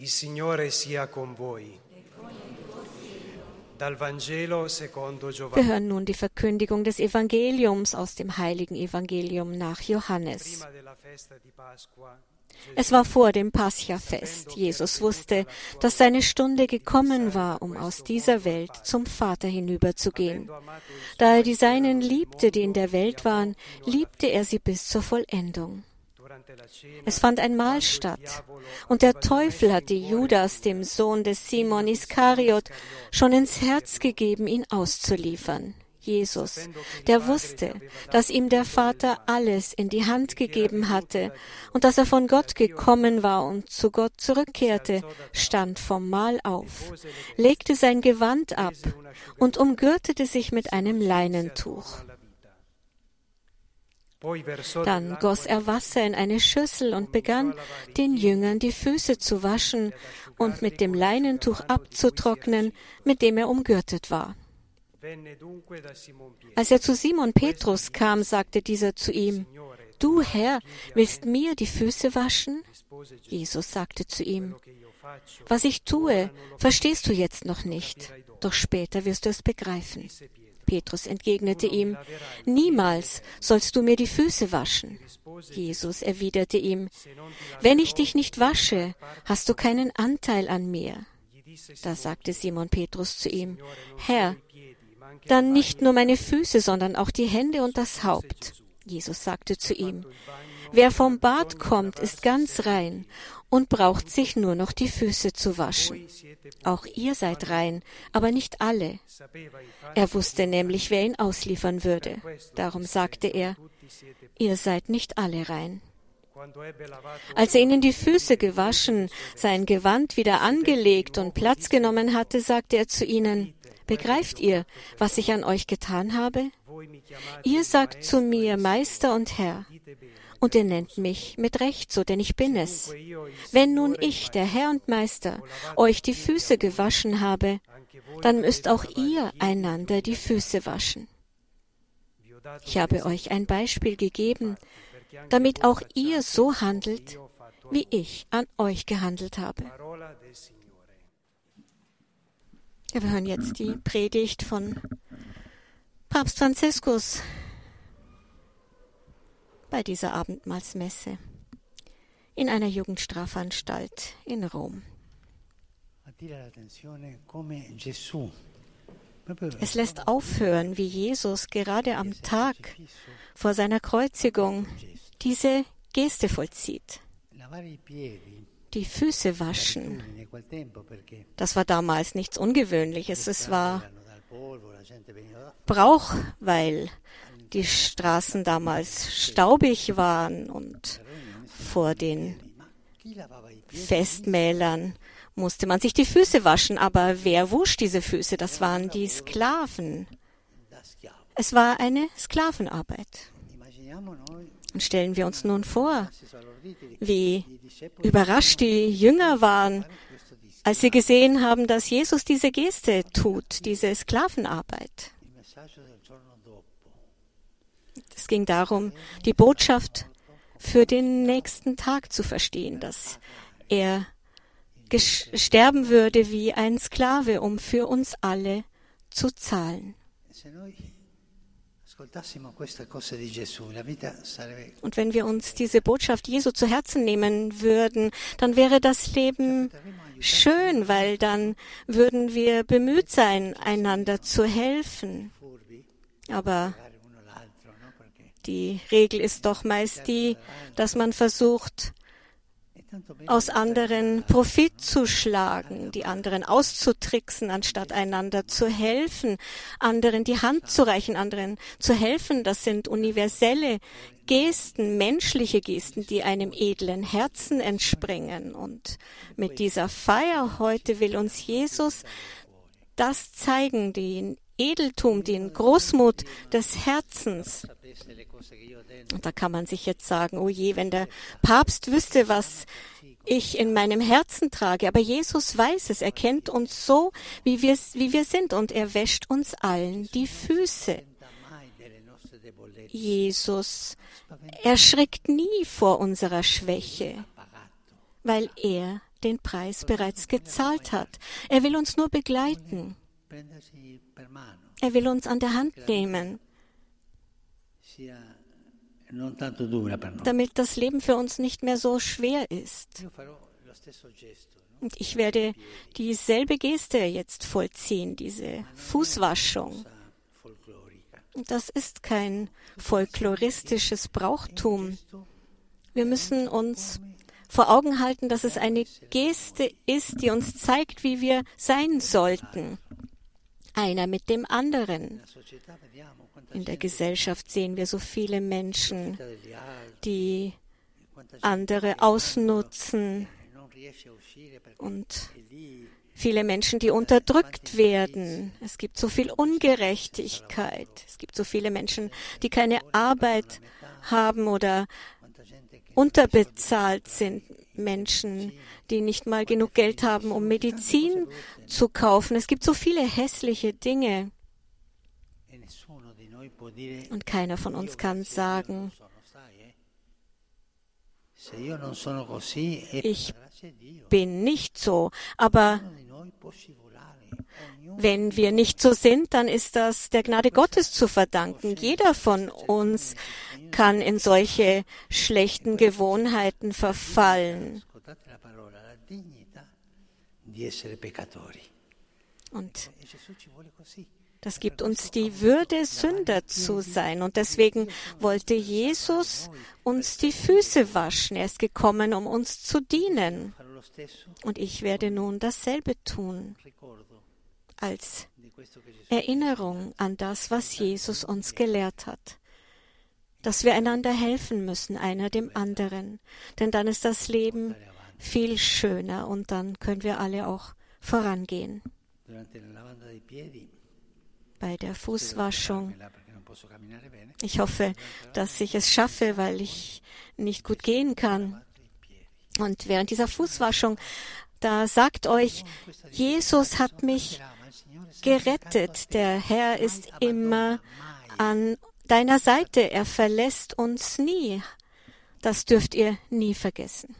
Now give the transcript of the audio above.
Il Signore sia con voi. Wir hören nun die Verkündigung des Evangeliums aus dem heiligen Evangelium nach Johannes. Es war vor dem Paschafest. Jesus wusste, dass seine Stunde gekommen war, um aus dieser Welt zum Vater hinüberzugehen. Da er die Seinen liebte, die in der Welt waren, liebte er sie bis zur Vollendung. Es fand ein Mahl statt, und der Teufel hatte Judas, dem Sohn des Simon Iskariot, schon ins Herz gegeben, ihn auszuliefern. Jesus, der wusste, dass ihm der Vater alles in die Hand gegeben hatte und dass er von Gott gekommen war und zu Gott zurückkehrte, stand vom Mahl auf, legte sein Gewand ab und umgürtete sich mit einem Leinentuch. Dann goss er Wasser in eine Schüssel und begann, den Jüngern die Füße zu waschen und mit dem Leinentuch abzutrocknen, mit dem er umgürtet war. Als er zu Simon Petrus kam, sagte dieser zu ihm, Du Herr, willst mir die Füße waschen? Jesus sagte zu ihm. Was ich tue, verstehst du jetzt noch nicht, doch später wirst du es begreifen. Petrus entgegnete ihm, Niemals sollst du mir die Füße waschen. Jesus erwiderte ihm, Wenn ich dich nicht wasche, hast du keinen Anteil an mir. Da sagte Simon Petrus zu ihm, Herr, dann nicht nur meine Füße, sondern auch die Hände und das Haupt. Jesus sagte zu ihm, Wer vom Bad kommt, ist ganz rein und braucht sich nur noch die Füße zu waschen. Auch ihr seid rein, aber nicht alle. Er wusste nämlich, wer ihn ausliefern würde. Darum sagte er, ihr seid nicht alle rein. Als er ihnen die Füße gewaschen, sein Gewand wieder angelegt und Platz genommen hatte, sagte er zu ihnen, Begreift ihr, was ich an euch getan habe? Ihr sagt zu mir Meister und Herr, und ihr nennt mich mit Recht so, denn ich bin es. Wenn nun ich, der Herr und Meister, euch die Füße gewaschen habe, dann müsst auch ihr einander die Füße waschen. Ich habe euch ein Beispiel gegeben, damit auch ihr so handelt, wie ich an euch gehandelt habe. Ja, wir hören jetzt die Predigt von Papst Franziskus bei dieser Abendmahlsmesse in einer Jugendstrafanstalt in Rom. Es lässt aufhören, wie Jesus gerade am Tag vor seiner Kreuzigung diese Geste vollzieht. Die Füße waschen. Das war damals nichts Ungewöhnliches. Es war Brauch, weil die Straßen damals staubig waren und vor den Festmälern musste man sich die Füße waschen. Aber wer wusch diese Füße? Das waren die Sklaven. Es war eine Sklavenarbeit. Und stellen wir uns nun vor, wie überrascht die Jünger waren, als sie gesehen haben, dass Jesus diese Geste tut, diese Sklavenarbeit. Es ging darum, die Botschaft für den nächsten Tag zu verstehen, dass er sterben würde wie ein Sklave, um für uns alle zu zahlen. Und wenn wir uns diese Botschaft Jesu zu Herzen nehmen würden, dann wäre das Leben schön, weil dann würden wir bemüht sein, einander zu helfen. Aber die Regel ist doch meist die, dass man versucht, aus anderen Profit zu schlagen, die anderen auszutricksen, anstatt einander zu helfen, anderen die Hand zu reichen, anderen zu helfen. Das sind universelle Gesten, menschliche Gesten, die einem edlen Herzen entspringen. Und mit dieser Feier heute will uns Jesus das zeigen, den Edeltum, den Großmut des Herzens. Und da kann man sich jetzt sagen, oh je, wenn der Papst wüsste, was ich in meinem Herzen trage. Aber Jesus weiß es, er kennt uns so, wie wir, wie wir sind und er wäscht uns allen die Füße. Jesus erschrickt nie vor unserer Schwäche, weil er den Preis bereits gezahlt hat. Er will uns nur begleiten. Er will uns an der Hand nehmen, damit das Leben für uns nicht mehr so schwer ist. Und ich werde dieselbe Geste jetzt vollziehen, diese Fußwaschung. Das ist kein folkloristisches Brauchtum. Wir müssen uns vor Augen halten, dass es eine Geste ist, die uns zeigt, wie wir sein sollten. Einer mit dem anderen. In der Gesellschaft sehen wir so viele Menschen, die andere ausnutzen und viele Menschen, die unterdrückt werden. Es gibt so viel Ungerechtigkeit. Es gibt so viele Menschen, die keine Arbeit haben oder unterbezahlt sind. Menschen, die nicht mal genug Geld haben, um Medizin zu kaufen. Es gibt so viele hässliche Dinge e und keiner von uns kann sagen, è Ich bin nicht so. Aber Wenn wir nicht so sind, dann ist das der Gnade Gottes zu verdanken. Jeder von uns kann in solche schlechten Gewohnheiten verfallen. Und E. Das gibt uns die Würde, Sünder zu sein. Und deswegen wollte Jesus uns die Füße waschen. Er ist gekommen, um uns zu dienen. Und ich werde nun dasselbe tun, als Erinnerung an das, was Jesus uns gelehrt hat. Dass wir einander helfen müssen, einer dem anderen. Denn dann ist das Leben viel schöner und dann können wir alle auch vorangehen. Bei der Fußwaschung Ich hoffe, dass ich es schaffe, weil ich nicht gut gehen kann. Und während dieser Fußwaschung, da sagt euch, Jesus hat mich gerettet. Der Herr ist immer an deiner Seite. Er verlässt uns nie. Das dürft ihr nie vergessen.